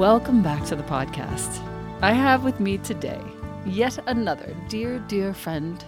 Welcome back to the podcast. I have with me today yet another dear, dear friend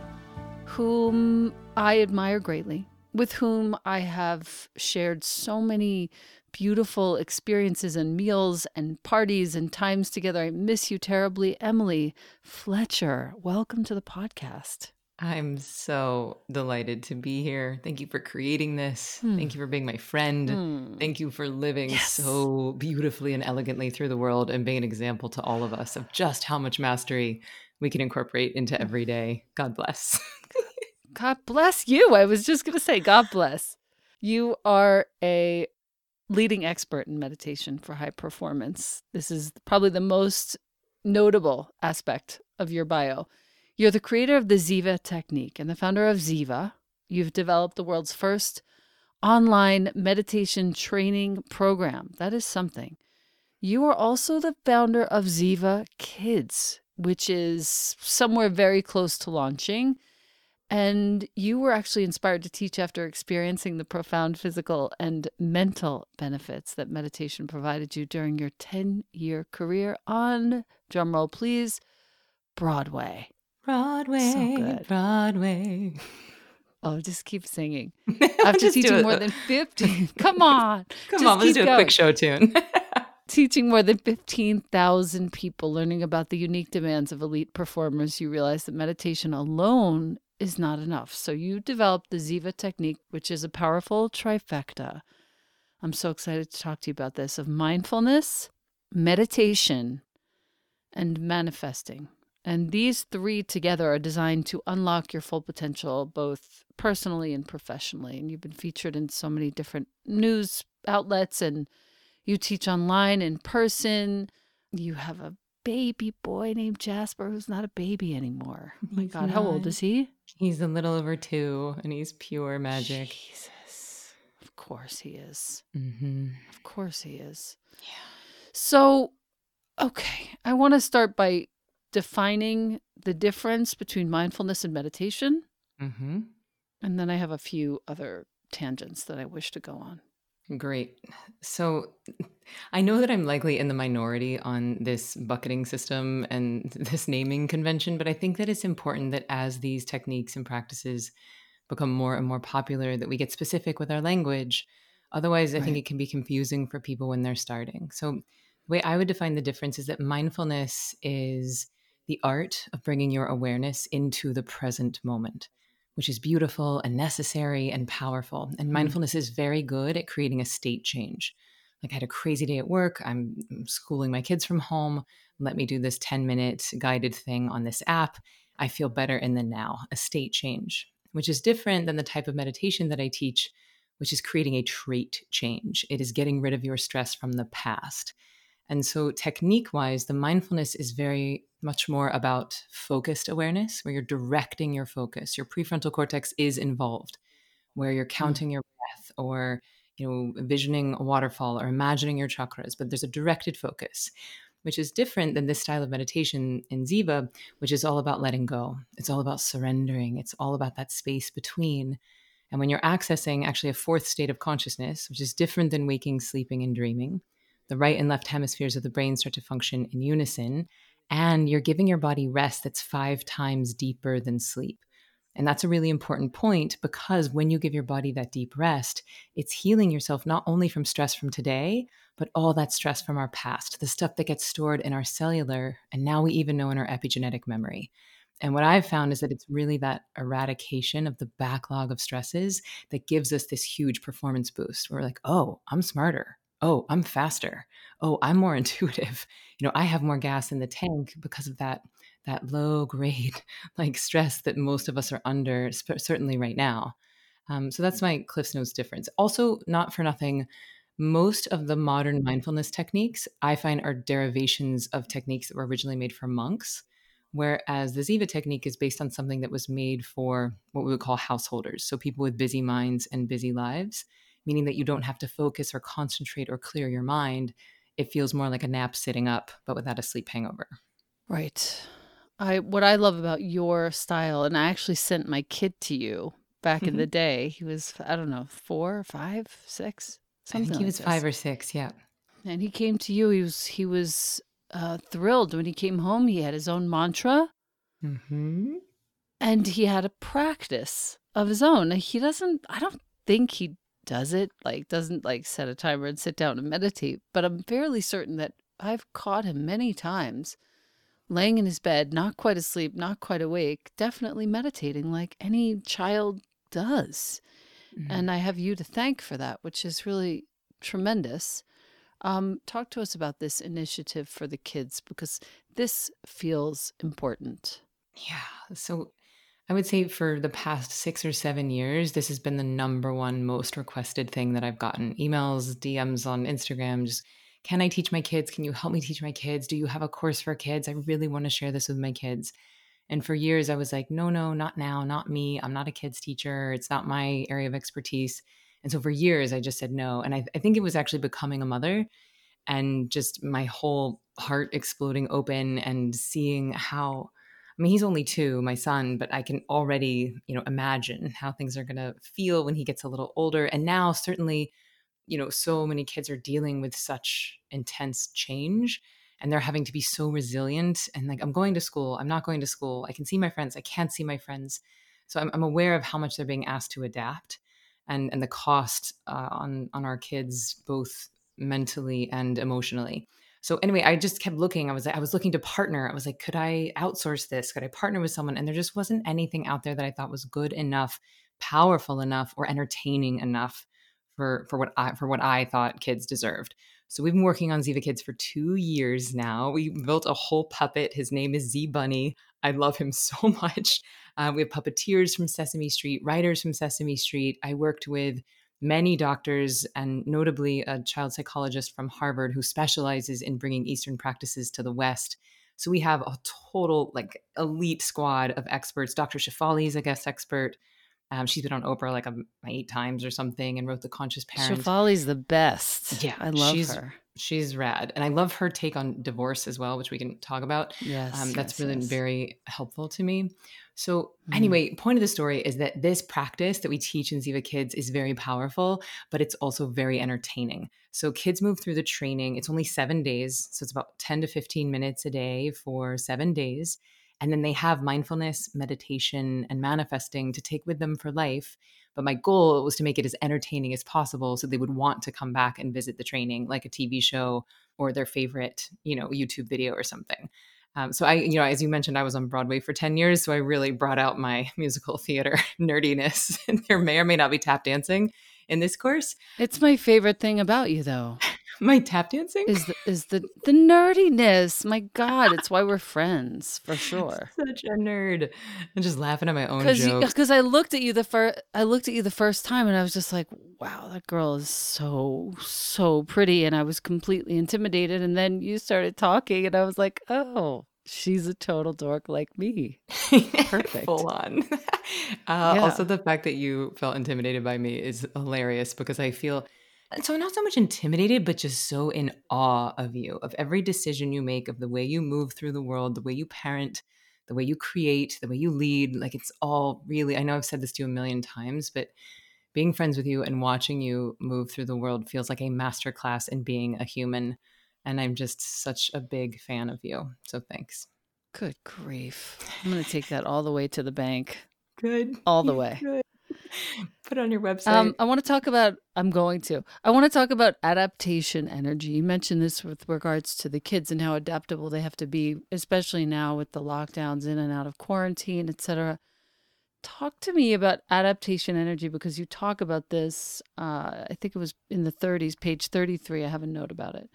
whom I admire greatly, with whom I have shared so many beautiful experiences and meals and parties and times together. I miss you terribly. Emily Fletcher, welcome to the podcast. I'm so delighted to be here. Thank you for creating this. Hmm. Thank you for being my friend. Hmm. Thank you for living yes. so beautifully and elegantly through the world and being an example to all of us of just how much mastery we can incorporate into hmm. every day. God bless. God bless you. I was just going to say, God bless. You are a leading expert in meditation for high performance. This is probably the most notable aspect of your bio. You're the creator of the Ziva technique and the founder of Ziva. You've developed the world's first online meditation training program. That is something. You are also the founder of Ziva Kids, which is somewhere very close to launching. And you were actually inspired to teach after experiencing the profound physical and mental benefits that meditation provided you during your 10 year career on, drumroll please, Broadway. Broadway, so Broadway. Oh, just keep singing. After teaching more than 15. Come on. Come on, let's do going. a quick show tune. teaching more than 15,000 people, learning about the unique demands of elite performers, you realize that meditation alone is not enough. So you developed the Ziva technique, which is a powerful trifecta. I'm so excited to talk to you about this of mindfulness, meditation, and manifesting. And these three together are designed to unlock your full potential, both personally and professionally. And you've been featured in so many different news outlets, and you teach online, in person. You have a baby boy named Jasper who's not a baby anymore. Oh my God, how old is he? He's a little over two, and he's pure magic. Jesus. Of course he is. Mm-hmm. Of course he is. Yeah. So, okay, I want to start by defining the difference between mindfulness and meditation. Mm-hmm. And then I have a few other tangents that I wish to go on. Great. So I know that I'm likely in the minority on this bucketing system and this naming convention, but I think that it's important that as these techniques and practices become more and more popular, that we get specific with our language. Otherwise, I right. think it can be confusing for people when they're starting. So, the way I would define the difference is that mindfulness is the art of bringing your awareness into the present moment, which is beautiful and necessary and powerful. And mm. mindfulness is very good at creating a state change. Like I had a crazy day at work, I'm schooling my kids from home. Let me do this 10 minute guided thing on this app. I feel better in the now, a state change, which is different than the type of meditation that I teach, which is creating a trait change. It is getting rid of your stress from the past. And so, technique wise, the mindfulness is very much more about focused awareness, where you're directing your focus. Your prefrontal cortex is involved, where you're hmm. counting your breath or you know envisioning a waterfall or imagining your chakras, but there's a directed focus, which is different than this style of meditation in Ziva, which is all about letting go. It's all about surrendering. It's all about that space between. And when you're accessing actually a fourth state of consciousness, which is different than waking, sleeping, and dreaming, the right and left hemispheres of the brain start to function in unison, and you're giving your body rest that's five times deeper than sleep. And that's a really important point because when you give your body that deep rest, it's healing yourself not only from stress from today, but all that stress from our past, the stuff that gets stored in our cellular, and now we even know in our epigenetic memory. And what I've found is that it's really that eradication of the backlog of stresses that gives us this huge performance boost. We're like, oh, I'm smarter oh, I'm faster. Oh, I'm more intuitive. You know, I have more gas in the tank because of that that low grade like stress that most of us are under, certainly right now. Um, so that's my Cliff's Notes difference. Also, not for nothing, most of the modern mindfulness techniques I find are derivations of techniques that were originally made for monks, whereas the Ziva technique is based on something that was made for what we would call householders, so people with busy minds and busy lives meaning that you don't have to focus or concentrate or clear your mind. It feels more like a nap sitting up, but without a sleep hangover. Right. I what I love about your style, and I actually sent my kid to you back mm-hmm. in the day. He was I don't know four, five, six. Something I think he like was this. five or six. Yeah. And he came to you. He was he was uh, thrilled when he came home. He had his own mantra, mm-hmm. and he had a practice of his own. He doesn't. I don't think he does it, like doesn't like set a timer and sit down and meditate, but I'm fairly certain that I've caught him many times laying in his bed, not quite asleep, not quite awake, definitely meditating like any child does. Mm-hmm. And I have you to thank for that, which is really tremendous. Um, talk to us about this initiative for the kids because this feels important. Yeah. So I would say for the past six or seven years, this has been the number one most requested thing that I've gotten emails, DMs on Instagram, just can I teach my kids? Can you help me teach my kids? Do you have a course for kids? I really want to share this with my kids. And for years, I was like, no, no, not now, not me. I'm not a kids teacher. It's not my area of expertise. And so for years, I just said no. And I, I think it was actually becoming a mother and just my whole heart exploding open and seeing how I mean, he's only two, my son, but I can already, you know, imagine how things are going to feel when he gets a little older. And now, certainly, you know, so many kids are dealing with such intense change and they're having to be so resilient. And like, I'm going to school, I'm not going to school, I can see my friends, I can't see my friends. So I'm, I'm aware of how much they're being asked to adapt and, and the cost uh, on, on our kids, both mentally and emotionally. So anyway, I just kept looking. I was I was looking to partner. I was like, could I outsource this? Could I partner with someone? And there just wasn't anything out there that I thought was good enough, powerful enough, or entertaining enough for for what I for what I thought kids deserved. So we've been working on Ziva Kids for two years now. We built a whole puppet. His name is Z Bunny. I love him so much. Uh, we have puppeteers from Sesame Street, writers from Sesame Street. I worked with many doctors and notably a child psychologist from Harvard who specializes in bringing Eastern practices to the West. So we have a total like elite squad of experts. Dr. Shefali is a guest expert. Um, she's been on Oprah like um, eight times or something and wrote The Conscious Parent. Shefali's the best. Yeah, I love her. She's rad. And I love her take on divorce as well, which we can talk about. Yes. Um, that's yes, really yes. very helpful to me. So, Mhm. anyway, point of the story is that this practice that we teach in Ziva Kids is very powerful, but it's also very entertaining. So, kids move through the training. It's only seven days. So, it's about 10 to 15 minutes a day for seven days. And then they have mindfulness, meditation, and manifesting to take with them for life. But my goal was to make it as entertaining as possible so they would want to come back and visit the training like a TV show or their favorite, you know, YouTube video or something. Um, so I, you know, as you mentioned, I was on Broadway for 10 years. So I really brought out my musical theater nerdiness. There may or may not be tap dancing in this course. It's my favorite thing about you, though. My tap dancing Is the, is the the nerdiness? My God, it's why we're friends for sure. such a nerd. I'm just laughing at my own Because jokes. because I looked at you the first I looked at you the first time and I was just like, wow, that girl is so so pretty, and I was completely intimidated. And then you started talking, and I was like, oh, she's a total dork like me. Perfect. Full on. uh, Yeah. Also, the fact that you felt intimidated by me is hilarious because I feel so not so much intimidated, but just so in awe of you, of every decision you make, of the way you move through the world, the way you parent, the way you create, the way you lead. Like it's all really, I know I've said this to you a million times, but being friends with you and watching you move through the world feels like a masterclass in being a human. And I'm just such a big fan of you. So thanks. Good grief! I'm gonna take that all the way to the bank, Good. all the way. Good. Put on your website. Um, I want to talk about. I'm going to. I want to talk about adaptation energy. You mentioned this with regards to the kids and how adaptable they have to be, especially now with the lockdowns in and out of quarantine, etc. Talk to me about adaptation energy because you talk about this. Uh, I think it was in the 30s, page 33. I have a note about it.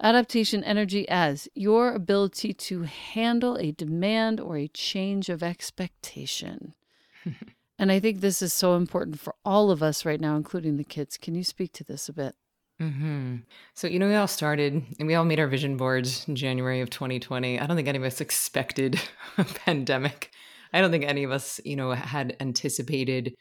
Adaptation energy as your ability to handle a demand or a change of expectation. And I think this is so important for all of us right now, including the kids. Can you speak to this a bit? hmm So, you know, we all started and we all made our vision boards in January of 2020. I don't think any of us expected a pandemic. I don't think any of us, you know, had anticipated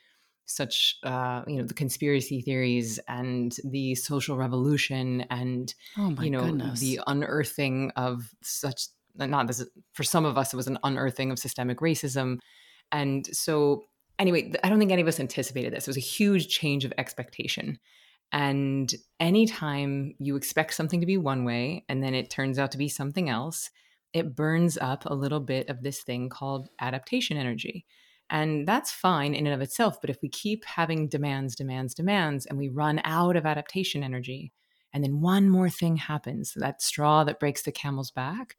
such, uh, you know, the conspiracy theories and the social revolution and, Oh you know, goodness. the unearthing of such, not this, for some of us, it was an unearthing of systemic racism. And so, anyway, I don't think any of us anticipated this. It was a huge change of expectation. And anytime you expect something to be one way and then it turns out to be something else, it burns up a little bit of this thing called adaptation energy. And that's fine in and of itself. But if we keep having demands, demands, demands, and we run out of adaptation energy, and then one more thing happens, that straw that breaks the camel's back,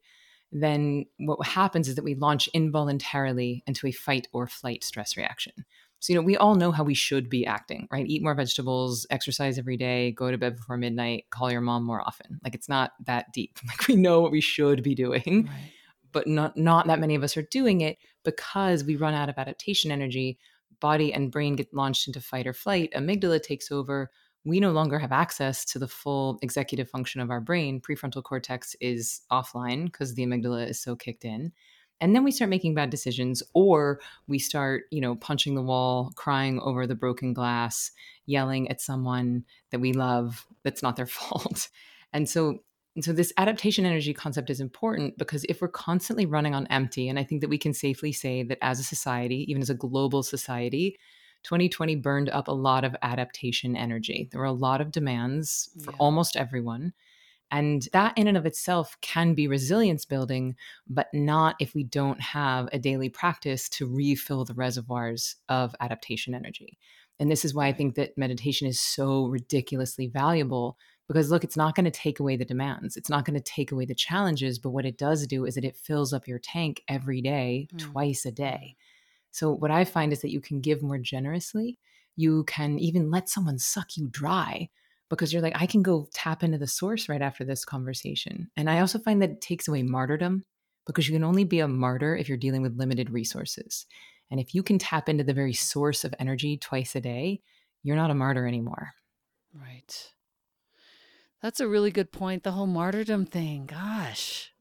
then what happens is that we launch involuntarily into a fight or flight stress reaction. So, you know, we all know how we should be acting, right? Eat more vegetables, exercise every day, go to bed before midnight, call your mom more often. Like it's not that deep. Like we know what we should be doing. Right. But not not that many of us are doing it because we run out of adaptation energy. Body and brain get launched into fight or flight. Amygdala takes over. We no longer have access to the full executive function of our brain. Prefrontal cortex is offline because the amygdala is so kicked in and then we start making bad decisions or we start you know punching the wall crying over the broken glass yelling at someone that we love that's not their fault and so and so this adaptation energy concept is important because if we're constantly running on empty and i think that we can safely say that as a society even as a global society 2020 burned up a lot of adaptation energy there were a lot of demands for yeah. almost everyone and that in and of itself can be resilience building, but not if we don't have a daily practice to refill the reservoirs of adaptation energy. And this is why I think that meditation is so ridiculously valuable because look, it's not going to take away the demands, it's not going to take away the challenges, but what it does do is that it fills up your tank every day, mm. twice a day. So, what I find is that you can give more generously. You can even let someone suck you dry because you're like, I can go tap into the source right after this conversation. And I also find that it takes away martyrdom because you can only be a martyr if you're dealing with limited resources. And if you can tap into the very source of energy twice a day, you're not a martyr anymore. Right. That's a really good point. The whole martyrdom thing, gosh.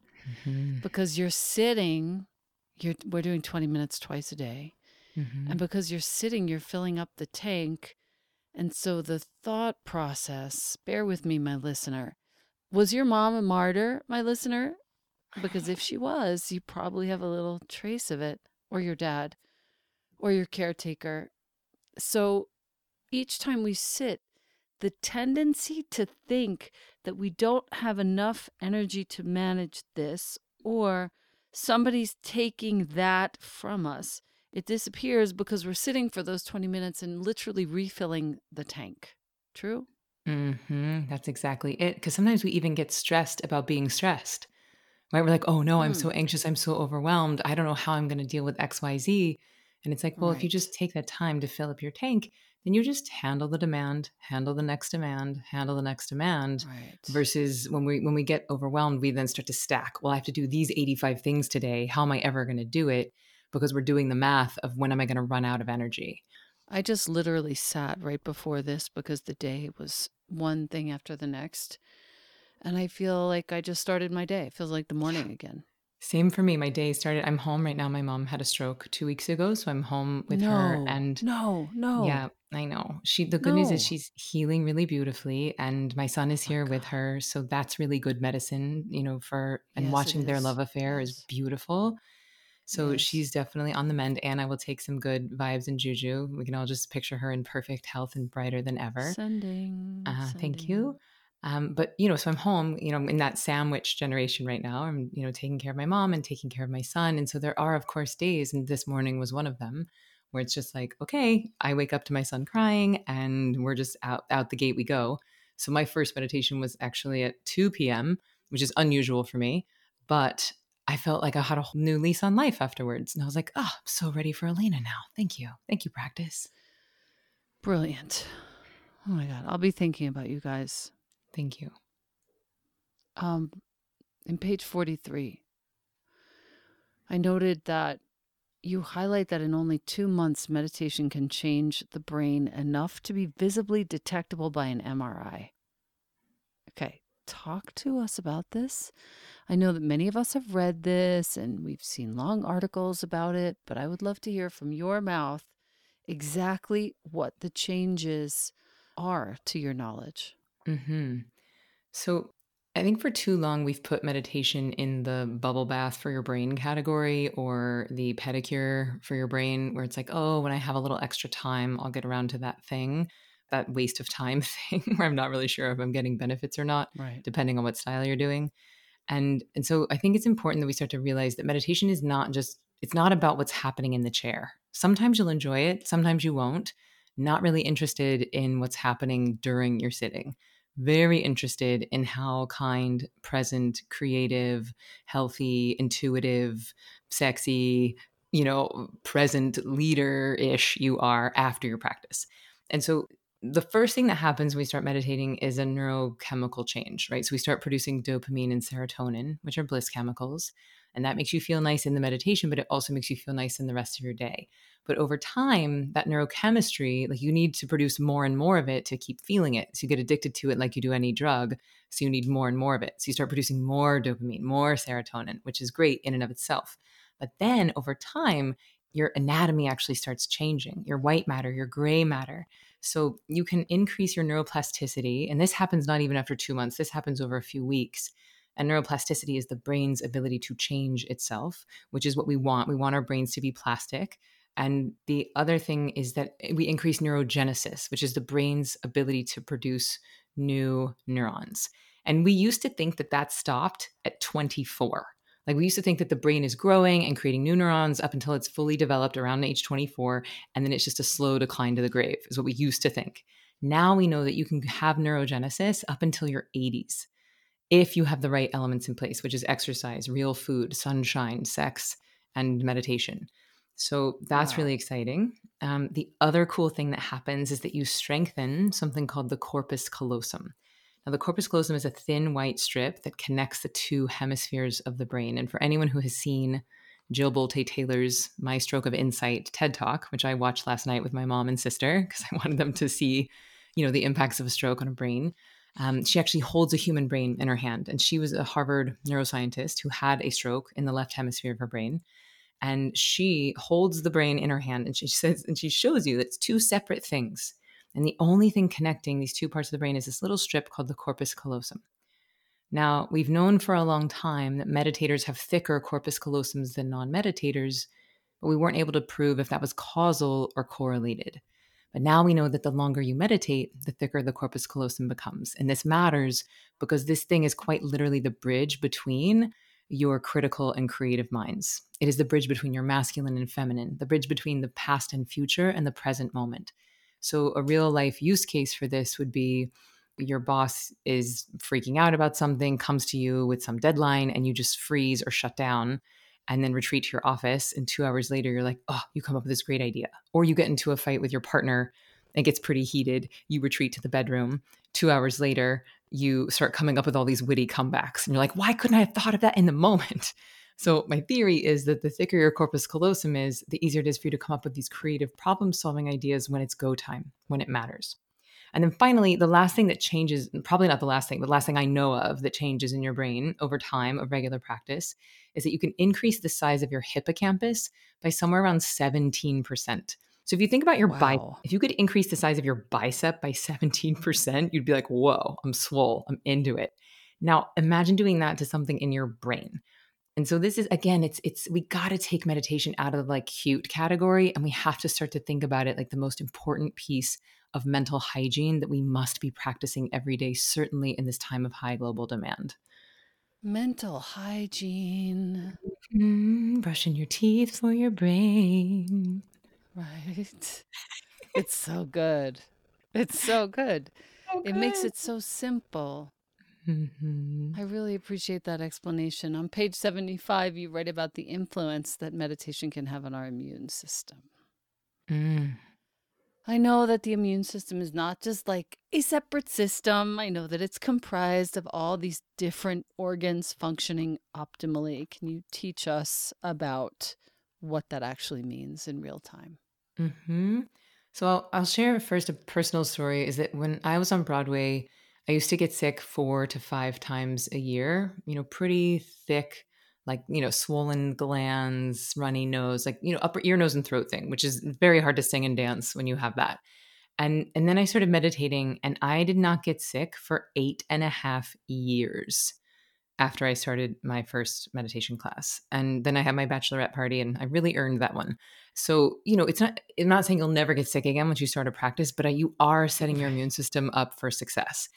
Mm-hmm. Because you're sitting, you're we're doing 20 minutes twice a day. Mm-hmm. And because you're sitting, you're filling up the tank and so the thought process, bear with me, my listener. Was your mom a martyr, my listener? Because if she was, you probably have a little trace of it, or your dad, or your caretaker. So each time we sit, the tendency to think that we don't have enough energy to manage this, or somebody's taking that from us it disappears because we're sitting for those 20 minutes and literally refilling the tank. True? Mm-hmm. That's exactly it. Because sometimes we even get stressed about being stressed, right? We're like, oh no, I'm mm. so anxious. I'm so overwhelmed. I don't know how I'm going to deal with XYZ. And it's like, well, right. if you just take that time to fill up your tank, then you just handle the demand, handle the next demand, handle the next demand. Right. Versus when we when we get overwhelmed, we then start to stack. Well, I have to do these 85 things today. How am I ever going to do it? because we're doing the math of when am I going to run out of energy. I just literally sat right before this because the day was one thing after the next. And I feel like I just started my day. It feels like the morning again. Same for me. My day started. I'm home right now. My mom had a stroke two weeks ago, so I'm home with no, her. And no, no, yeah, I know. She. The good no. news is she's healing really beautifully, and my son is here oh, with her, so that's really good medicine. You know, for and yes, watching their love affair yes. is beautiful. So yes. she's definitely on the mend, and I will take some good vibes and juju. We can all just picture her in perfect health and brighter than ever. Sending. Uh, sending. Thank you. Um, but you know, so I'm home. You know, I'm in that sandwich generation right now. I'm you know taking care of my mom and taking care of my son, and so there are of course days, and this morning was one of them, where it's just like, okay, I wake up to my son crying, and we're just out out the gate we go. So my first meditation was actually at 2 p.m., which is unusual for me, but I felt like I had a whole new lease on life afterwards. And I was like, oh, I'm so ready for Elena now. Thank you. Thank you, practice. Brilliant. Oh my God. I'll be thinking about you guys. Thank you. Um, in page 43, I noted that you highlight that in only two months, meditation can change the brain enough to be visibly detectable by an MRI. Okay, talk to us about this. I know that many of us have read this and we've seen long articles about it, but I would love to hear from your mouth exactly what the changes are to your knowledge. Mm-hmm. So, I think for too long we've put meditation in the bubble bath for your brain category or the pedicure for your brain, where it's like, oh, when I have a little extra time, I'll get around to that thing that waste of time thing where I'm not really sure if I'm getting benefits or not, right. depending on what style you're doing. And and so I think it's important that we start to realize that meditation is not just it's not about what's happening in the chair. Sometimes you'll enjoy it, sometimes you won't. Not really interested in what's happening during your sitting. Very interested in how kind, present, creative, healthy, intuitive, sexy, you know, present leader ish you are after your practice. And so the first thing that happens when we start meditating is a neurochemical change, right? So we start producing dopamine and serotonin, which are bliss chemicals. And that makes you feel nice in the meditation, but it also makes you feel nice in the rest of your day. But over time, that neurochemistry, like you need to produce more and more of it to keep feeling it. So you get addicted to it like you do any drug. So you need more and more of it. So you start producing more dopamine, more serotonin, which is great in and of itself. But then over time, your anatomy actually starts changing your white matter, your gray matter. So you can increase your neuroplasticity. And this happens not even after two months, this happens over a few weeks. And neuroplasticity is the brain's ability to change itself, which is what we want. We want our brains to be plastic. And the other thing is that we increase neurogenesis, which is the brain's ability to produce new neurons. And we used to think that that stopped at 24. Like we used to think that the brain is growing and creating new neurons up until it's fully developed around age 24. And then it's just a slow decline to the grave, is what we used to think. Now we know that you can have neurogenesis up until your 80s if you have the right elements in place, which is exercise, real food, sunshine, sex, and meditation. So that's wow. really exciting. Um, the other cool thing that happens is that you strengthen something called the corpus callosum. Now, the corpus callosum is a thin white strip that connects the two hemispheres of the brain. And for anyone who has seen Jill Bolte Taylor's My Stroke of Insight TED Talk, which I watched last night with my mom and sister because I wanted them to see, you know, the impacts of a stroke on a brain. Um, she actually holds a human brain in her hand, and she was a Harvard neuroscientist who had a stroke in the left hemisphere of her brain. And she holds the brain in her hand, and she says, and she shows you that it's two separate things. And the only thing connecting these two parts of the brain is this little strip called the corpus callosum. Now, we've known for a long time that meditators have thicker corpus callosums than non meditators, but we weren't able to prove if that was causal or correlated. But now we know that the longer you meditate, the thicker the corpus callosum becomes. And this matters because this thing is quite literally the bridge between your critical and creative minds. It is the bridge between your masculine and feminine, the bridge between the past and future and the present moment. So, a real life use case for this would be your boss is freaking out about something, comes to you with some deadline, and you just freeze or shut down and then retreat to your office. And two hours later, you're like, oh, you come up with this great idea. Or you get into a fight with your partner It gets pretty heated. You retreat to the bedroom. Two hours later, you start coming up with all these witty comebacks. And you're like, why couldn't I have thought of that in the moment? So, my theory is that the thicker your corpus callosum is, the easier it is for you to come up with these creative problem solving ideas when it's go time, when it matters. And then finally, the last thing that changes, probably not the last thing, but the last thing I know of that changes in your brain over time of regular practice is that you can increase the size of your hippocampus by somewhere around 17%. So if you think about your wow. bicep, if you could increase the size of your bicep by 17%, you'd be like, whoa, I'm swole, I'm into it. Now imagine doing that to something in your brain. And so this is again, it's it's we got to take meditation out of the like cute category and we have to start to think about it like the most important piece of mental hygiene that we must be practicing every day, certainly in this time of high global demand. Mental hygiene. Mm, brushing your teeth for your brain. Right. it's so good. It's so good. So it makes it so simple. Mm-hmm. I really appreciate that explanation. On page 75, you write about the influence that meditation can have on our immune system. Mm. I know that the immune system is not just like a separate system. I know that it's comprised of all these different organs functioning optimally. Can you teach us about what that actually means in real time? Mm-hmm. So I'll, I'll share first a personal story. Is that when I was on Broadway, I used to get sick four to five times a year. You know, pretty thick like you know swollen glands runny nose like you know upper ear nose and throat thing which is very hard to sing and dance when you have that. And and then i started meditating and i did not get sick for eight and a half years after i started my first meditation class. And then i had my bachelorette party and i really earned that one. So you know it's not i'm not saying you'll never get sick again once you start a practice but you are setting your immune system up for success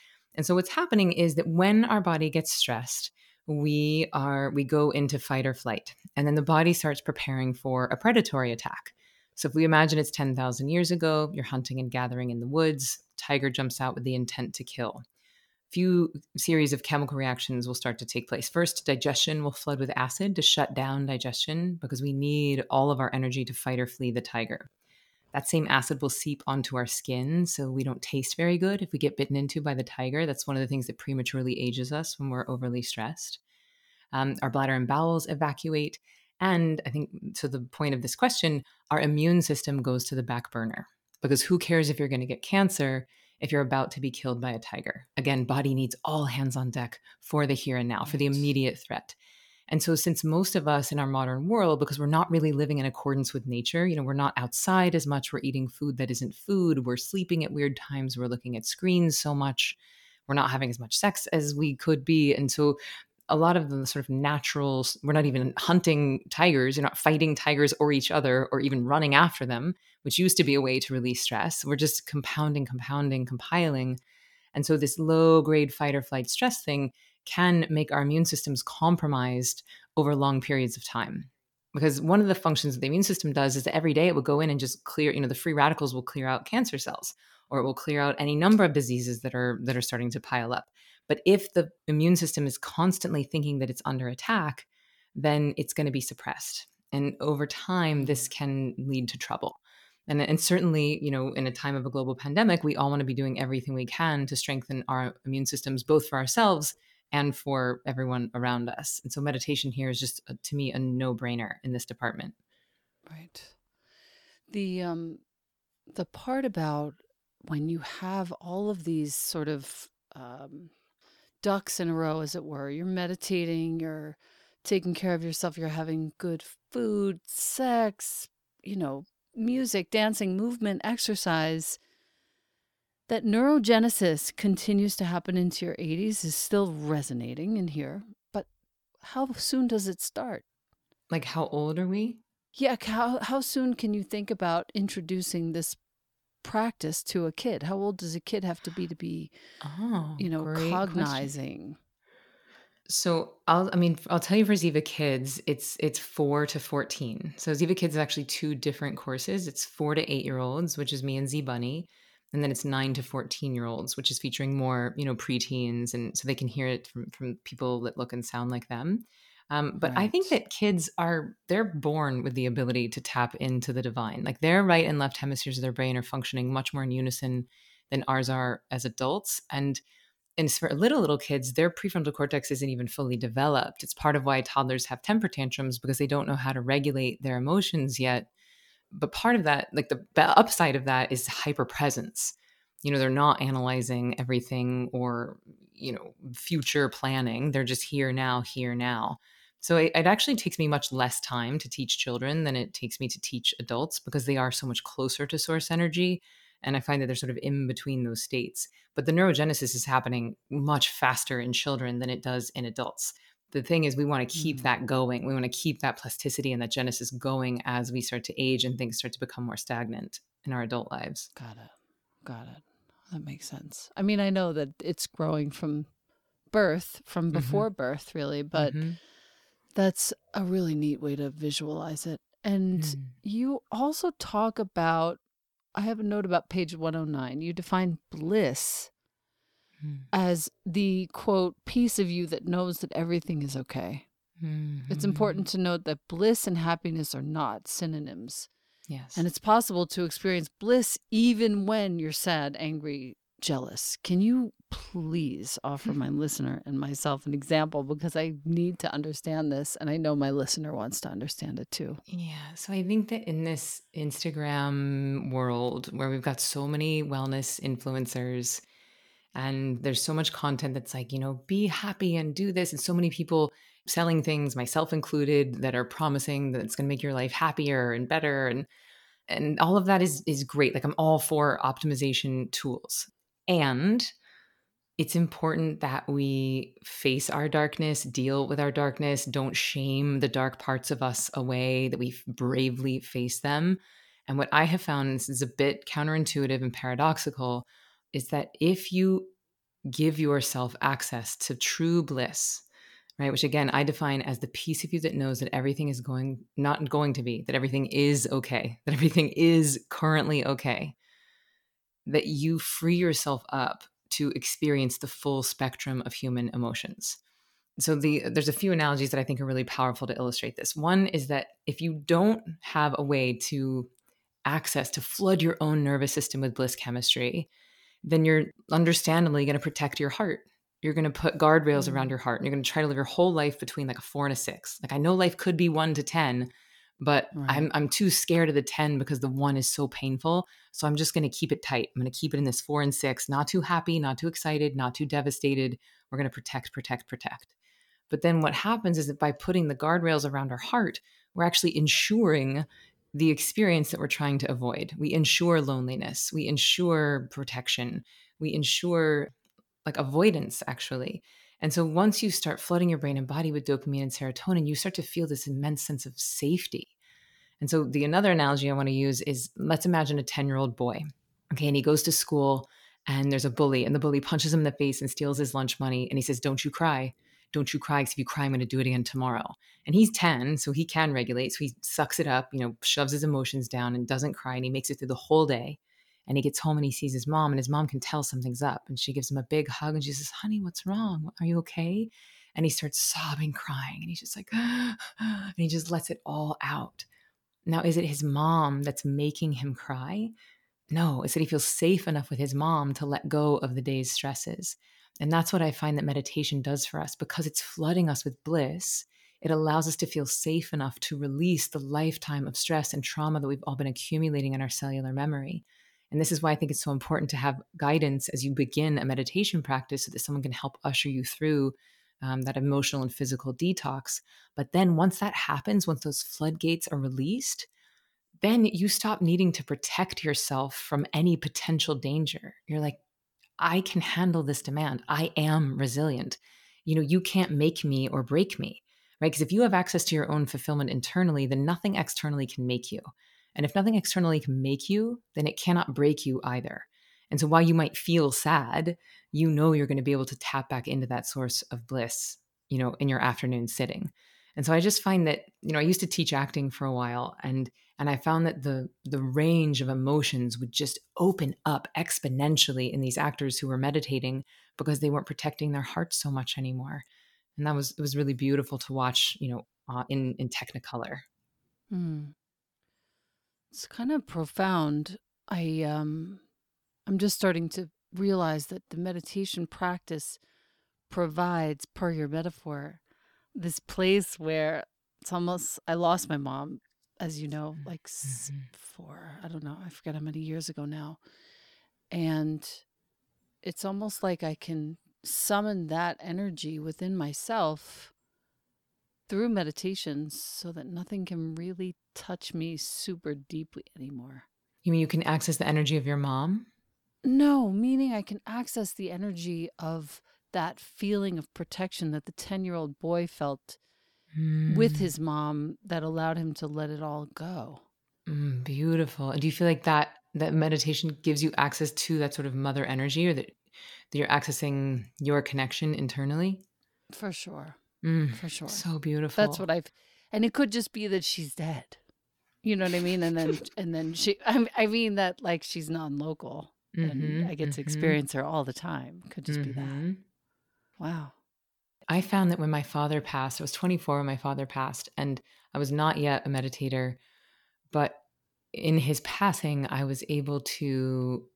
and so what's happening is that when our body gets stressed we are we go into fight or flight and then the body starts preparing for a predatory attack So if we imagine it's 10,000 years ago, you're hunting and gathering in the woods, tiger jumps out with the intent to kill. A Few series of chemical reactions will start to take place. First, digestion will flood with acid to shut down digestion because we need all of our energy to fight or flee the tiger. That same acid will seep onto our skin, so we don't taste very good if we get bitten into by the tiger. That's one of the things that prematurely ages us when we're overly stressed. Um, our bladder and bowels evacuate. And I think to the point of this question, our immune system goes to the back burner because who cares if you're going to get cancer if you're about to be killed by a tiger? Again, body needs all hands on deck for the here and now, for the immediate threat. And so, since most of us in our modern world, because we're not really living in accordance with nature, you know, we're not outside as much, we're eating food that isn't food, we're sleeping at weird times, we're looking at screens so much, we're not having as much sex as we could be. And so, a lot of the sort of natural, we're not even hunting tigers, you're not fighting tigers or each other or even running after them, which used to be a way to release stress. We're just compounding, compounding, compiling. And so, this low grade fight or flight stress thing can make our immune systems compromised over long periods of time. Because one of the functions that the immune system does is that every day it will go in and just clear, you know, the free radicals will clear out cancer cells or it will clear out any number of diseases that are that are starting to pile up. But if the immune system is constantly thinking that it's under attack, then it's going to be suppressed. And over time, this can lead to trouble. And, and certainly, you know, in a time of a global pandemic, we all want to be doing everything we can to strengthen our immune systems, both for ourselves and for everyone around us. And so, meditation here is just, a, to me, a no brainer in this department. Right. The um, the part about when you have all of these sort of um, ducks in a row, as it were. You're meditating, you're taking care of yourself, you're having good food, sex, you know, music, dancing, movement, exercise. That neurogenesis continues to happen into your 80s is still resonating in here. But how soon does it start? Like, how old are we? Yeah, how, how soon can you think about introducing this practice to a kid? How old does a kid have to be to be, oh, you know, cognizing? Question. So I'll, I mean, I'll tell you for Ziva Kids, it's it's four to fourteen. So Ziva Kids is actually two different courses. It's four to eight year olds, which is me and Z Bunny, and then it's nine to fourteen year olds, which is featuring more, you know, preteens, and so they can hear it from from people that look and sound like them. Um, but right. I think that kids are they're born with the ability to tap into the divine. Like their right and left hemispheres of their brain are functioning much more in unison than ours are as adults. And and for little little kids, their prefrontal cortex isn't even fully developed. It's part of why toddlers have temper tantrums because they don't know how to regulate their emotions yet. But part of that, like the upside of that, is hyper presence. You know, they're not analyzing everything or you know future planning. They're just here now, here now. So it, it, actually takes me much less time to teach children than it takes me to teach adults because they are so much closer to source energy. And I find that they're sort of in between those states. But the neurogenesis is happening much faster in children than it does in adults. The thing is, we want to keep mm. that going. We want to keep that plasticity and that genesis going as we start to age and things start to become more stagnant in our adult lives. Got it. Got it. That makes sense. I mean, I know that it's growing from birth, from mm-hmm. before mm-hmm. birth, really, but. Mm-hmm that's a really neat way to visualize it. And mm. you also talk about, I have a note about page 109. You define bliss mm. as the quote, piece of you that knows that everything is okay. Mm-hmm. It's important to note that bliss and happiness are not synonyms. Yes. And it's possible to experience bliss even when you're sad, angry, jealous. Can you please offer my listener and myself an example because I need to understand this and I know my listener wants to understand it too. Yeah. So I think that in this Instagram world where we've got so many wellness influencers and there's so much content that's like, you know, be happy and do this. And so many people selling things myself included that are promising that it's going to make your life happier and better and and all of that is is great. Like i'm all for optimization tools. And it's important that we face our darkness, deal with our darkness, don't shame the dark parts of us away, that we bravely face them. And what I have found, this is a bit counterintuitive and paradoxical, is that if you give yourself access to true bliss, right? Which again, I define as the piece of you that knows that everything is going, not going to be, that everything is okay, that everything is currently okay. That you free yourself up to experience the full spectrum of human emotions. So the there's a few analogies that I think are really powerful to illustrate this. One is that if you don't have a way to access to flood your own nervous system with bliss chemistry, then you're understandably going to protect your heart. You're going to put guardrails mm-hmm. around your heart and you're going to try to live your whole life between like a 4 and a 6. Like I know life could be 1 to 10, but right. I'm I'm too scared of the 10 because the 1 is so painful. So I'm just going to keep it tight. I'm going to keep it in this 4 and 6, not too happy, not too excited, not too devastated. We're going to protect, protect, protect. But then what happens is that by putting the guardrails around our heart, we're actually ensuring the experience that we're trying to avoid. We ensure loneliness, we ensure protection, we ensure like avoidance, actually. And so once you start flooding your brain and body with dopamine and serotonin, you start to feel this immense sense of safety. And so the another analogy I want to use is let's imagine a 10 year old boy. Okay. And he goes to school and there's a bully, and the bully punches him in the face and steals his lunch money. And he says, Don't you cry don't you cry because if you cry i'm going to do it again tomorrow. And he's 10 so he can regulate so he sucks it up you know shoves his emotions down and doesn't cry and he makes it through the whole day. And he gets home and he sees his mom and his mom can tell something's up and she gives him a big hug and she says honey what's wrong? Are you okay? And he starts sobbing crying and he's just like and he just lets it all out. Now is it his mom that's making him cry? No it's that he feels safe enough with his mom to let go of the day's stresses and that's what I find that meditation does for us because it's flooding us with bliss. It allows us to feel safe enough to release the lifetime of stress and trauma that we've all been accumulating in our cellular memory. And this is why I think it's so important to have guidance as you begin a meditation practice so that someone can help usher you through um, that emotional and physical detox. But then once that happens, once those floodgates are released, then you stop needing to protect yourself from any potential danger. You're like, I can handle this demand. I am resilient. You know, you can't make me or break me, right? Because if you have access to your own fulfillment internally, then nothing externally can make you. And if nothing externally can make you, then it cannot break you either. And so while you might feel sad, you know you're going to be able to tap back into that source of bliss, you know, in your afternoon sitting. And so I just find that, you know, I used to teach acting for a while and and I found that the the range of emotions would just open up exponentially in these actors who were meditating because they weren't protecting their hearts so much anymore. And that was it was really beautiful to watch, you know, uh, in in Technicolor. Mm. It's kind of profound. I um I'm just starting to realize that the meditation practice provides per your metaphor this place where it's almost I lost my mom, as you know, like mm-hmm. four, I don't know, I forget how many years ago now. And it's almost like I can summon that energy within myself through meditation so that nothing can really touch me super deeply anymore. You mean you can access the energy of your mom? No, meaning I can access the energy of that feeling of protection that the 10 year old boy felt mm. with his mom that allowed him to let it all go. Mm, beautiful. Do you feel like that that meditation gives you access to that sort of mother energy or that, that you're accessing your connection internally? For sure. Mm, For sure. So beautiful. That's what I've and it could just be that she's dead. You know what I mean? And then and then she I, I mean that like she's non-local mm-hmm, and I get mm-hmm. to experience her all the time. Could just mm-hmm. be that. Mm-hmm. Wow. I found that when my father passed, I was 24 when my father passed, and I was not yet a meditator. But in his passing, I was able to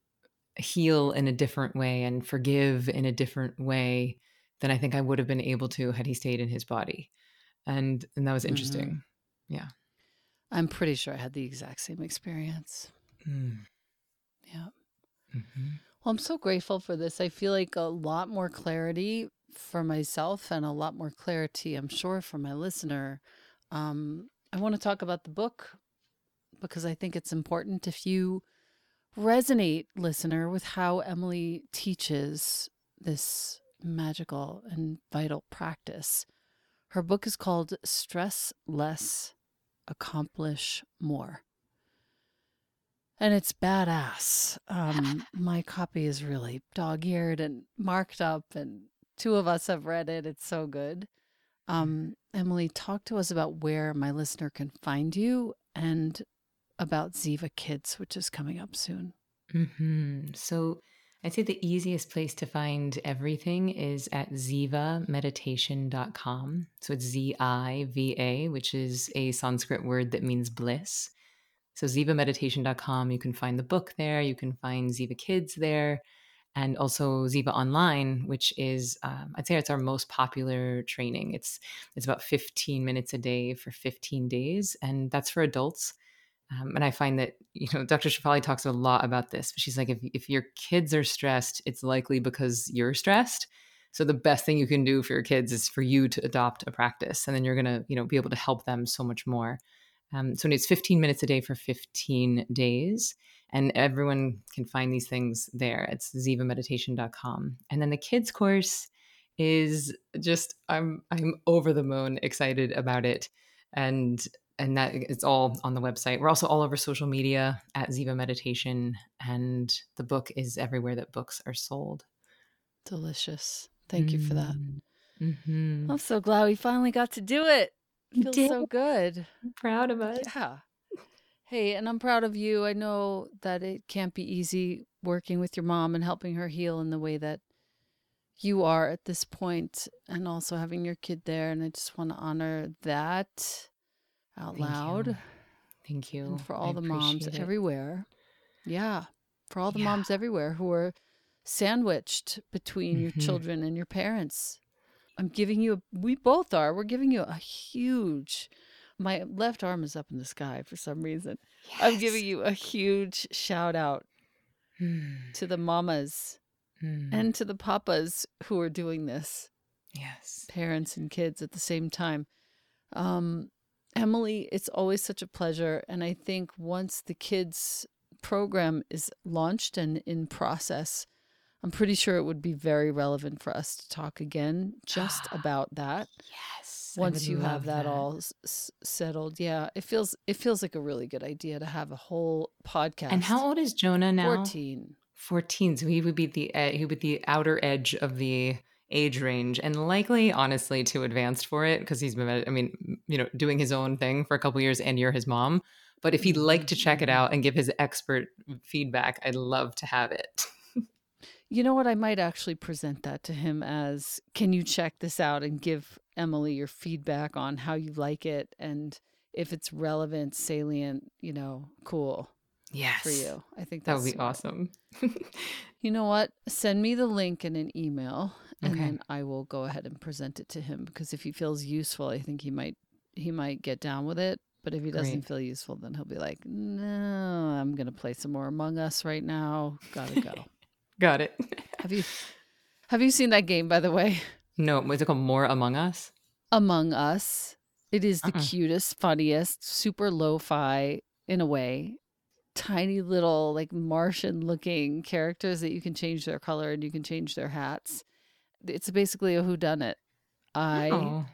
heal in a different way and forgive in a different way than I think I would have been able to had he stayed in his body. And and that was interesting. Mm-hmm. Yeah. I'm pretty sure I had the exact same experience. Mm. Yeah. Mm-hmm. Well, I'm so grateful for this. I feel like a lot more clarity for myself and a lot more clarity, I'm sure, for my listener. Um, I want to talk about the book because I think it's important if you resonate, listener, with how Emily teaches this magical and vital practice. Her book is called Stress Less, Accomplish More and it's badass. Um, my copy is really dog eared and marked up, and two of us have read it. It's so good. Um, Emily, talk to us about where my listener can find you and about Ziva Kids, which is coming up soon. Mm-hmm. So I'd say the easiest place to find everything is at zivameditation.com. So it's Z I V A, which is a Sanskrit word that means bliss. So zivameditation.com, you can find the book there, you can find Ziva Kids there, and also Ziva Online, which is um, I'd say it's our most popular training. It's it's about 15 minutes a day for 15 days, and that's for adults. Um, and I find that, you know, Dr. Shefali talks a lot about this. But she's like, if, if your kids are stressed, it's likely because you're stressed. So the best thing you can do for your kids is for you to adopt a practice. And then you're to, you know, be able to help them so much more. Um, so it's 15 minutes a day for 15 days. And everyone can find these things there. It's zivameditation.com. And then the kids course is just I'm I'm over the moon excited about it. And and that it's all on the website. We're also all over social media at Ziva Meditation, and the book is everywhere that books are sold. Delicious. Thank mm. you for that. Mm-hmm. I'm so glad we finally got to do it. it feels so good. I'm proud of us. Yeah. Hey, and I'm proud of you. I know that it can't be easy working with your mom and helping her heal in the way that you are at this point, and also having your kid there. And I just want to honor that out Thank loud. You. Thank you. And for all I the moms it. everywhere. Yeah. For all the yeah. moms everywhere who are sandwiched between mm-hmm. your children and your parents. I'm giving you, a, we both are, we're giving you a huge, my left arm is up in the sky for some reason. Yes. I'm giving you a huge shout out mm. to the mamas mm. and to the papas who are doing this. Yes. Parents and kids at the same time. Um, Emily, it's always such a pleasure. And I think once the kids program is launched and in process, I'm pretty sure it would be very relevant for us to talk again just about that. Yes. Once you have that, that. all s- settled. Yeah, it feels it feels like a really good idea to have a whole podcast. And how old is Jonah now? 14. 14. So he would be the uh, he would be the outer edge of the age range and likely honestly too advanced for it because he's been i mean you know doing his own thing for a couple years and you're his mom but if he'd like to check it out and give his expert feedback i'd love to have it you know what i might actually present that to him as can you check this out and give emily your feedback on how you like it and if it's relevant salient you know cool yes for you i think that would be smart. awesome you know what send me the link in an email and okay. then I will go ahead and present it to him because if he feels useful, I think he might he might get down with it. But if he doesn't Great. feel useful, then he'll be like, "No, I'm gonna play some more Among Us right now. Gotta go." Got it. have you have you seen that game? By the way, no. Was it called More Among Us? Among Us. It is the uh-uh. cutest, funniest, super lo-fi in a way. Tiny little like Martian-looking characters that you can change their color and you can change their hats it's basically a who done it. I oh.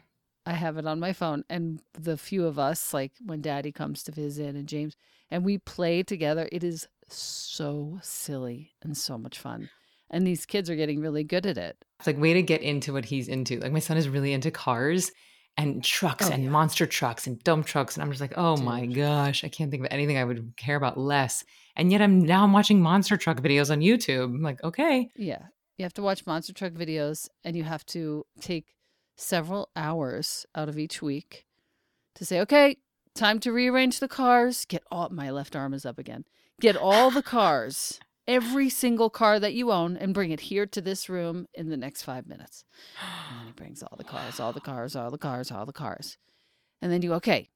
I have it on my phone and the few of us like when daddy comes to visit and James and we play together it is so silly and so much fun. And these kids are getting really good at it. It's like way to get into what he's into. Like my son is really into cars and trucks oh, and yeah. monster trucks and dump trucks and I'm just like, "Oh Dude. my gosh, I can't think of anything I would care about less." And yet I'm now I'm watching monster truck videos on YouTube. I'm like, "Okay." Yeah. You have to watch monster truck videos and you have to take several hours out of each week to say, okay, time to rearrange the cars. Get all my left arm is up again. Get all the cars, every single car that you own, and bring it here to this room in the next five minutes. And then he brings all the cars, all the cars, all the cars, all the cars. And then you, okay,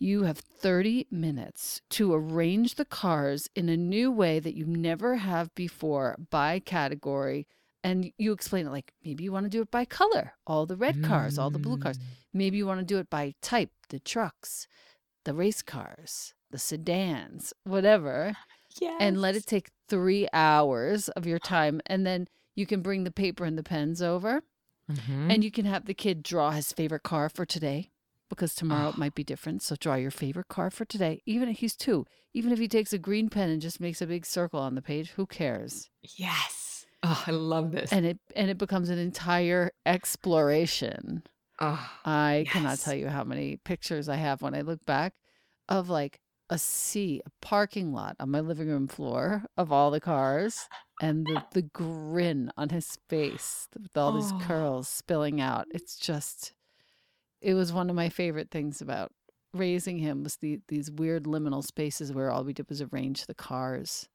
you have 30 minutes to arrange the cars in a new way that you never have before by category. And you explain it like maybe you want to do it by color, all the red cars, all the blue cars. Mm. Maybe you want to do it by type, the trucks, the race cars, the sedans, whatever. Yes. And let it take three hours of your time. And then you can bring the paper and the pens over. Mm-hmm. And you can have the kid draw his favorite car for today because tomorrow oh. it might be different. So draw your favorite car for today. Even if he's two, even if he takes a green pen and just makes a big circle on the page, who cares? Yes. Oh, I love this. And it and it becomes an entire exploration. Oh, I cannot tell you how many pictures I have when I look back of like a sea, a parking lot on my living room floor of all the cars and the, the grin on his face with all these Oh. curls spilling out. It's just, it was one of my favorite things about raising him was the these weird liminal spaces where all we did was arrange the cars.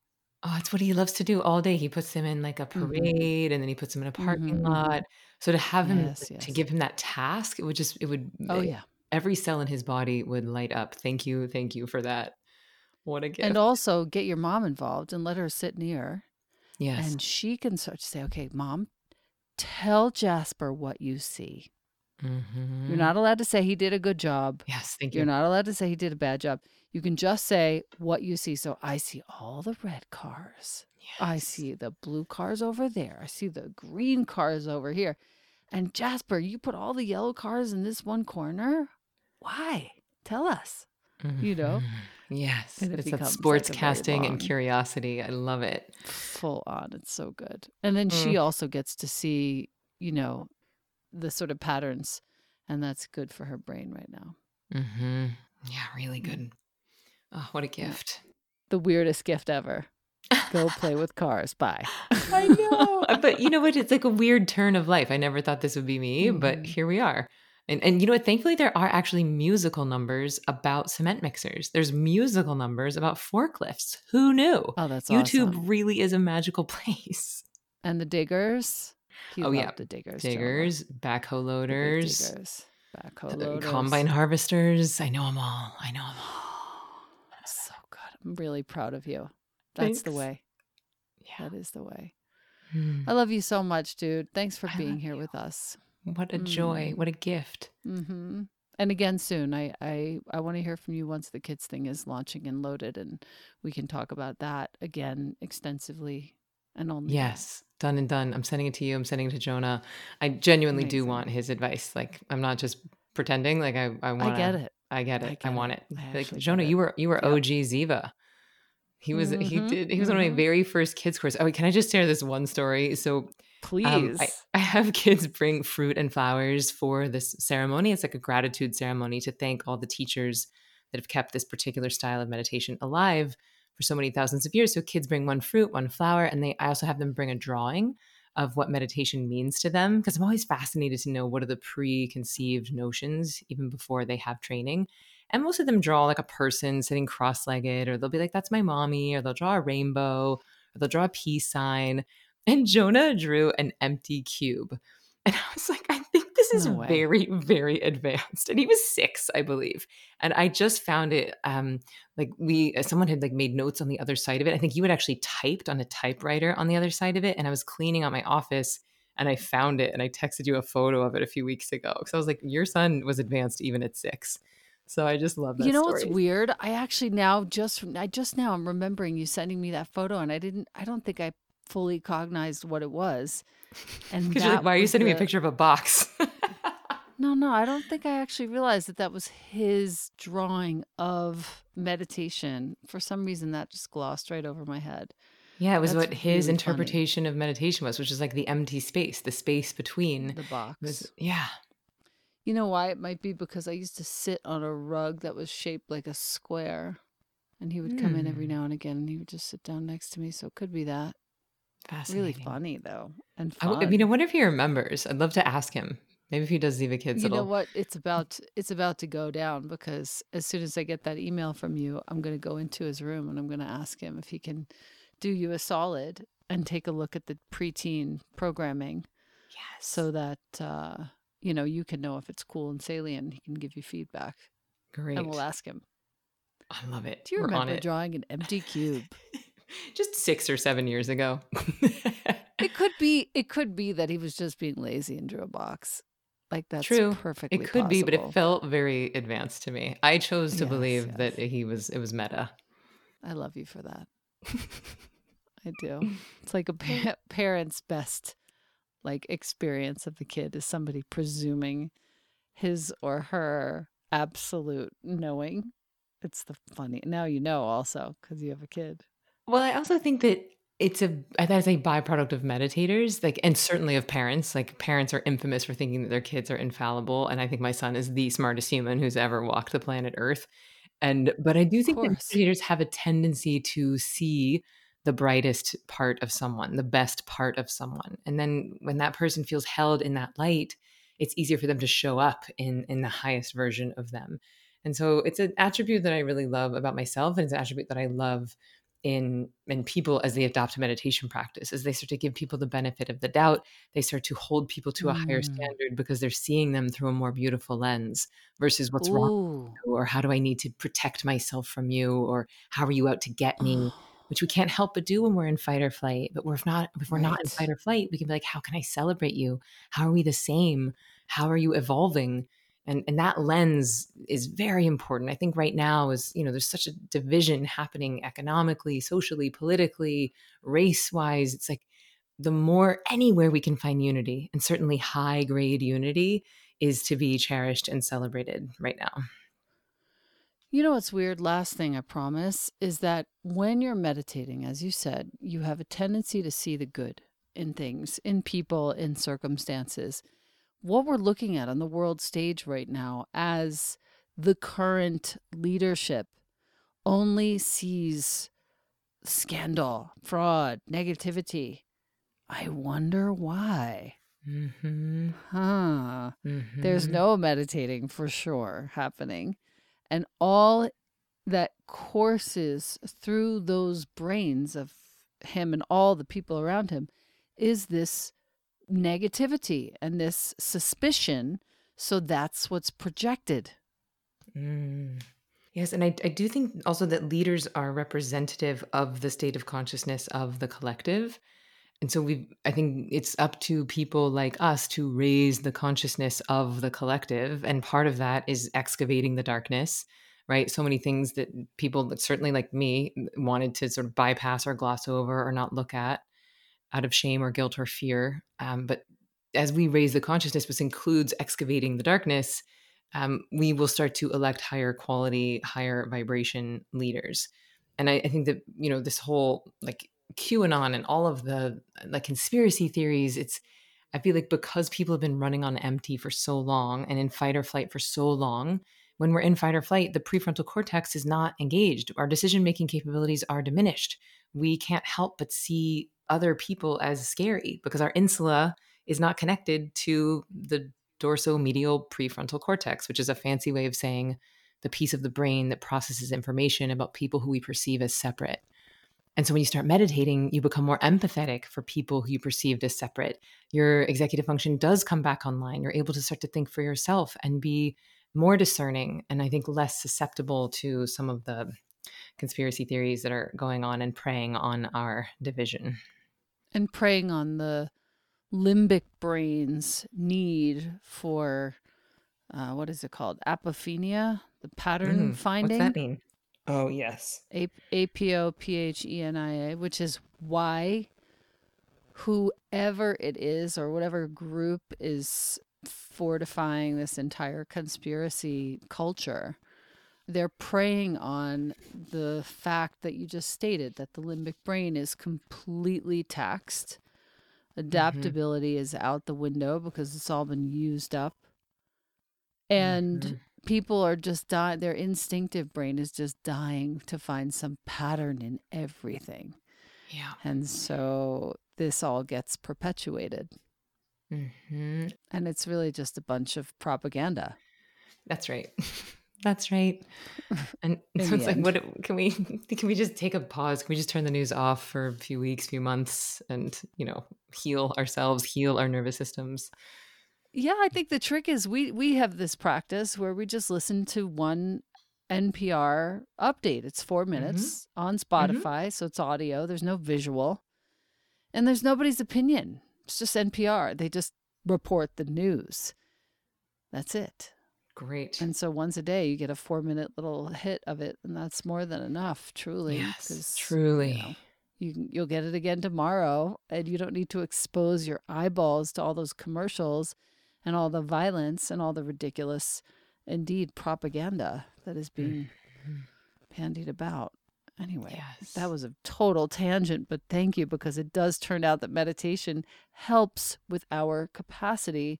Oh, it's what he loves to do all day. He puts them in like a Mhm. parade and then he puts them in a parking Mhm, mhm. lot. So to have him Yes, to give him that task, it would just it would Oh eh, yeah. Every cell in his body would light up. Thank you. Thank you for that. What a gift. And also get your mom involved and let her sit near yes. and she can start to say, okay, mom, tell Jasper what you see. Mhm. You're not allowed to say he did a good job. Yes, thank you. You're not allowed to say he did a bad job. You can just say what you see. So I see all the red cars. I see the blue cars over there. I see the green cars over here. And Jasper, you put all the yellow cars in this one corner? Why? Tell us. you know? Mhm. Yes. And it It's that like, sports a casting and curiosity. I love it. Full on. It's so good. And then she Mm. also gets to see, you know, the sort of patterns. And that's good for her brain right now. Mm-hmm. Yeah, really good. Oh, what a gift. The weirdest gift ever. Go play with cars. Bye. I know. But you know what? It's like a weird turn of life. I never thought this would be me, but Mhm. here we are. And and you know what? Thankfully, there are actually musical numbers about cement mixers. There's musical numbers about forklifts. Who knew? Oh, that's awesome. YouTube awesome. really is a magical place. And the diggers. He Oh, yeah. the diggers. Diggers, backhoe loaders, diggers. Backhoe loaders. combine harvesters. I know them all. I know them all. so good. I'm really proud of you. That's the way. Yeah. That is the way. Hmm. I love you so much, dude. Thanks for I being here you. with us. What a joy. Mm. What a gift. hmm And again soon. I I I want to hear from you once the kids thing is launching and loaded, and we can talk about that again extensively and only. Yes, done and done. I'm sending it to you. I'm sending it to Jonah. I genuinely do want his advice. Like I'm not just pretending. Like I, I want. I get it. I get it. I, get want it. it. I Like Jonah, get you were you were Yep. OG Ziva. He was he Mhm, did he was one of my mhm. very first kids course. Oh, can I just share this one story? So Please. um, I, I have kids bring fruit and flowers for this ceremony. It's like a gratitude ceremony to thank all the teachers that have kept this particular style of meditation alive for so many thousands of years. So kids bring one fruit, one flower, and they I also have them bring a drawing of what meditation means to them because I'm always fascinated to know what are the preconceived notions even before they have training. And most of them draw like a person sitting cross-legged, or they'll be like, "That's my mommy," or they'll draw a rainbow, or they'll draw a peace sign. And Jonah drew an empty cube. And I was like, I think this is No very, very advanced. And he was six, I believe. And I just found it um like we uh, someone had like made notes on the other side of it. I think you had actually typed on a typewriter on the other side of it. And I was cleaning out my office and I found it and I texted you a photo of it a few weeks ago. Because I was like, your son was advanced even at six. So I just love that. you know story. what's weird? I actually now just I just now I'm remembering you sending me that photo, and I didn't. I don't think I fully cognized what it was. And like, why are you sending me a picture of a box? No, no, I don't think I actually realized that that was his drawing of meditation. For some reason, that just glossed right over my head. Yeah, it was That's what his really interpretation of meditation was, which is like the empty space, the space between. The box. Was, yeah. You know why? It might be because I used to sit on a rug that was shaped like a square. And he would come in every Hmm. now and again and he would just sit down next to me. So it could be that. Really Fascinating. funny, though. And I, mean, I wonder if he remembers. I'd love to ask him. Maybe if he does Ziva Kids, you know it'll. what? It's about it's about to go down because as soon as I get that email from you, I'm going to go into his room and I'm going to ask him if he can do you a solid and take a look at the preteen programming Yes. so that uh, you know you can know if it's cool and salient. He can give you feedback, great. and we'll ask him. I love it. Do you We're on remember it. drawing an empty cube? Just six or seven years ago. It could be. It could be that he was just being lazy and drew a box. Like that's True. perfectly. it could be, but it felt very advanced to me. I chose to Yes, believe yes. that he was. It was meta. I love you for that. I do. It's like a pa- parent's best like experience of the kid is somebody presuming his or her absolute knowing. It's the funny. Now you know also cuz you have a kid. Well, I also think that it's a that's a byproduct of meditators like and certainly of parents. Like parents are infamous for thinking that their kids are infallible and i think my son is the smartest human who's ever walked the planet earth. And but i do think that meditators have a tendency to see the brightest part of someone the best part of someone. And then when that person feels held in that light it's easier for them to show up in in the highest version of them. And so it's an attribute that i really love about myself and it's an attribute that i love in in people as they adopt a meditation practice as they start to give people the benefit of the doubt they start to hold people to a mm. higher standard because they're seeing them through a more beautiful lens versus what's Ooh. wrong or how do i need to protect myself from you or how are you out to get me which we can't help but do when we're in fight or flight but we're if not if we're right. not in fight or flight we can be like how can i celebrate you how are we the same how are you evolving and and that lens is very important. I think right now is you know there's such a division happening economically socially politically race wise it's like the more anywhere we can find unity and certainly high grade unity is to be cherished and celebrated right now. You know what's weird? Last thing i promise is that when you're meditating as you said you have a tendency to see the good in things in people in circumstances what we're looking at on the world stage right now as the current leadership only sees scandal, fraud, negativity. I wonder why. Mm-hmm. Huh. Mm-hmm. There's no meditating for sure happening. And all that courses through those brains of him and all the people around him is this negativity and this suspicion. So that's what's projected. Mm. Yes, and I, I do think also that leaders are representative of the state of consciousness of the collective. And so we I think it's up to people like us to raise the consciousness of the collective. And part of that is excavating the darkness, right? So many things that people certainly like me wanted to sort of bypass or gloss over or not look at out of shame or guilt or fear. Um, but as we raise the consciousness, which includes excavating the darkness, um, we will start to elect higher quality, higher vibration leaders. And I, I think that you know this whole like QAnon and all of the like conspiracy theories. It's I feel like because people have been running on empty for so long and in fight or flight for so long, when we're in fight or flight, the prefrontal cortex is not engaged. Our decision making capabilities are diminished. We can't help but see other people as scary because our insula is not connected to the dorsomedial prefrontal cortex, which is a fancy way of saying the piece of the brain that processes information about people who we perceive as separate. And so when you start meditating, you become more empathetic for people who you perceived as separate. Your executive function does come back online. You're able to start to think for yourself and be more discerning and I think less susceptible to some of the conspiracy theories that are going on and preying on our division and preying on the limbic brain's need for uh, what is it called? Apophenia, the pattern mm, finding. What's that mean? Oh yes, A A P O P H E N I A, which is why whoever it is or whatever group is fortifying this entire conspiracy culture they're preying on the fact that you just stated that the limbic brain is completely taxed. Mm-hmm. Adaptability mm-hmm. is out the window because it's all been used up. And mm-hmm. people are just dying, their instinctive brain is just dying to find some pattern in everything. Yeah. And so this all gets perpetuated. Mm-hmm. And it's really just a bunch of propaganda. That's right. That's right. And so it's like, what can we can we just take a pause? Can we just turn the news off for a few weeks, few months, and you know, heal ourselves, heal our nervous systems? Yeah, I think the trick is we we have this practice where we just listen to one NPR update. It's four mm-hmm. minutes mm-hmm. on Spotify, mm-hmm. so it's audio. There's no visual, and there's nobody's opinion. It's just NPR. They just report the news. That's it. Great. And so once a day you get a four minute little hit of it, and that's more than enough, truly. Yes, truly. You know, you you'll get it again tomorrow, and you don't need to expose your eyeballs to all those commercials, and all the violence and all the ridiculous, indeed, propaganda that is being mm-hmm. bandied about. Anyway, Yes. that was a total tangent, but thank you because it does turn out that meditation helps with our capacity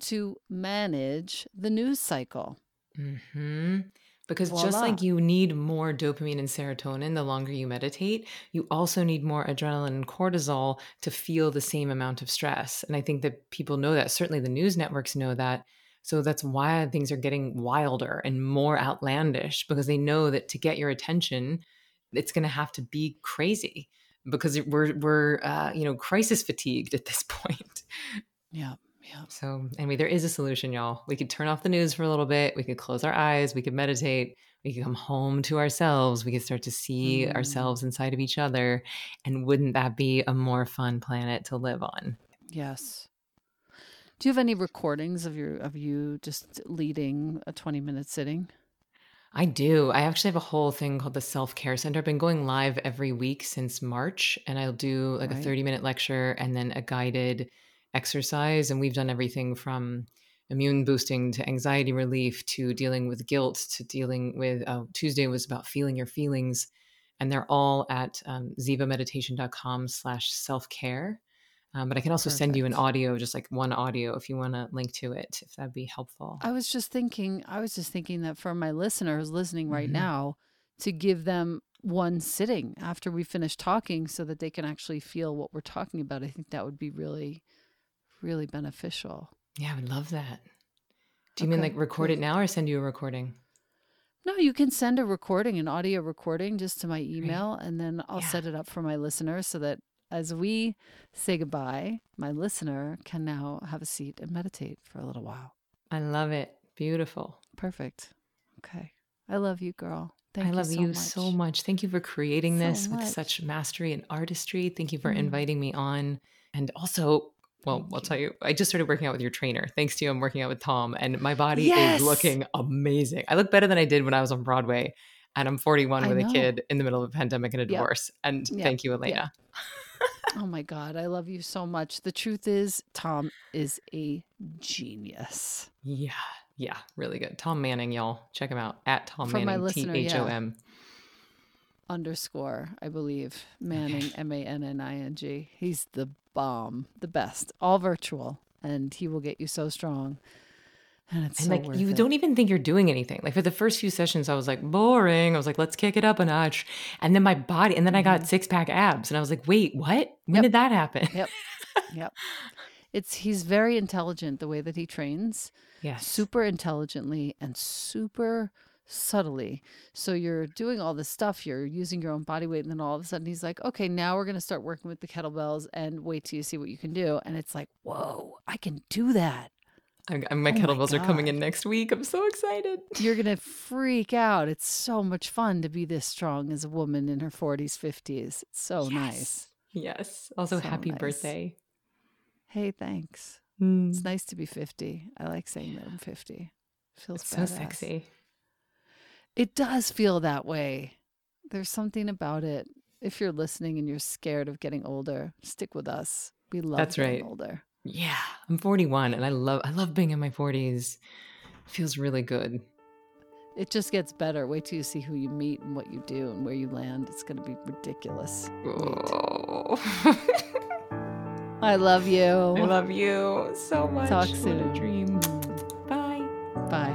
to manage the news cycle. hmm Because just like you need more dopamine and serotonin the longer you meditate, you also need more adrenaline and cortisol to feel the same amount of stress. And I think that people know that. Certainly the news networks know that. So that's why things are getting wilder and more outlandish because they know that to get your attention, it's going to have to be crazy because we're we're uh, you know crisis fatigued at this point. Yeah, yeah. So, anyway, there is a solution, y'all. We could turn off the news for a little bit. We could close our eyes. We could meditate. We could come home to ourselves. We could start to see Mm. ourselves inside of each other. And wouldn't that be a more fun planet to live on? Yes. Do you have any recordings of your of you just leading a 20 minute sitting? I do. I actually have a whole thing called the Self Care Center. I've been going live every week since March, and I'll do like a 30 minute lecture and then a guided exercise. And we've done everything from immune boosting to anxiety relief to dealing with guilt to dealing with uh, Tuesday was about feeling your feelings. And they're all at um, zivameditation.com slash self care. Um, but I can also send you an audio, just like one audio, if you want to link to it, if that'd be helpful. I was just thinking I was just thinking that for my listeners listening right Mhm. now to give them one sitting after we finish talking so that they can actually feel what we're talking about. I think that would be really really beneficial. Yeah, I would love that. Do you mean like record it now or send you a recording? No, you can send a recording, an audio recording, just to my email, and then I'll Yeah. set it up for my listeners so that as we say goodbye, my listener can now have a seat and meditate for a little while. I love it. Beautiful. Perfect. Okay. I love you, girl. Thank I love you, you so, so much. much. Thank you for creating So this with such mastery and artistry. Thank you for Mm. inviting me on. And also, well, Thank I'll you. tell you, I just started working out with your trainer. Thanks to you, I'm working out with Tom, and my body Yes! is looking amazing. I look better than I did when I was on Broadway. And I'm 41 I with know. a kid in the middle of a pandemic and a Yep. divorce. And Yep. thank you, Elena. Oh my God. I love you so much. The truth is, Tom is a genius. Yeah. Yeah. Really good. Tom Manning, y'all. Check him out at Tom For Manning, T listener, yeah. H O M. Underscore, I believe. Manning, M A N N I N G. He's the bomb, the best, all virtual. And he will get you so strong. And it's And so like you it. don't even think you're doing anything. Like for the first few sessions, I was like boring. I was like, let's kick it up a notch. And then my body, and then I got six pack abs, and I was like, wait, what? When Mm-hmm. Yep. did that happen? Yep. Yep. It's he's very intelligent the way that he trains. Yes. super intelligently and super subtly. So you're doing all this stuff, you're using your own body weight, and then all of a sudden he's like, okay, now we're going to start working with the kettlebells and wait till you see what you can do. And it's like, whoa, I can do that. I, my Oh my kettlebells are coming in next week. I'm so excited. You're going to freak out. It's so much fun to be this strong as a woman in her 40s, 50s. It's so nice. Yes. Also, So happy nice. birthday. Hey, thanks. Mm. It's nice to be 50. I like saying that I'm 50. Feels so sexy. It does feel that way. There's something about it. If you're listening and you're scared of getting older, stick with us. We love That's getting right. older. Yeah. I'm 41 and I love I love being in my 40s. feels really good. It just gets better. Wait till you see who you meet and what you do and where you land. It's going to be ridiculous. Oh. I love you. I love you so much. Talk What a soon. dream. Bye. Bye.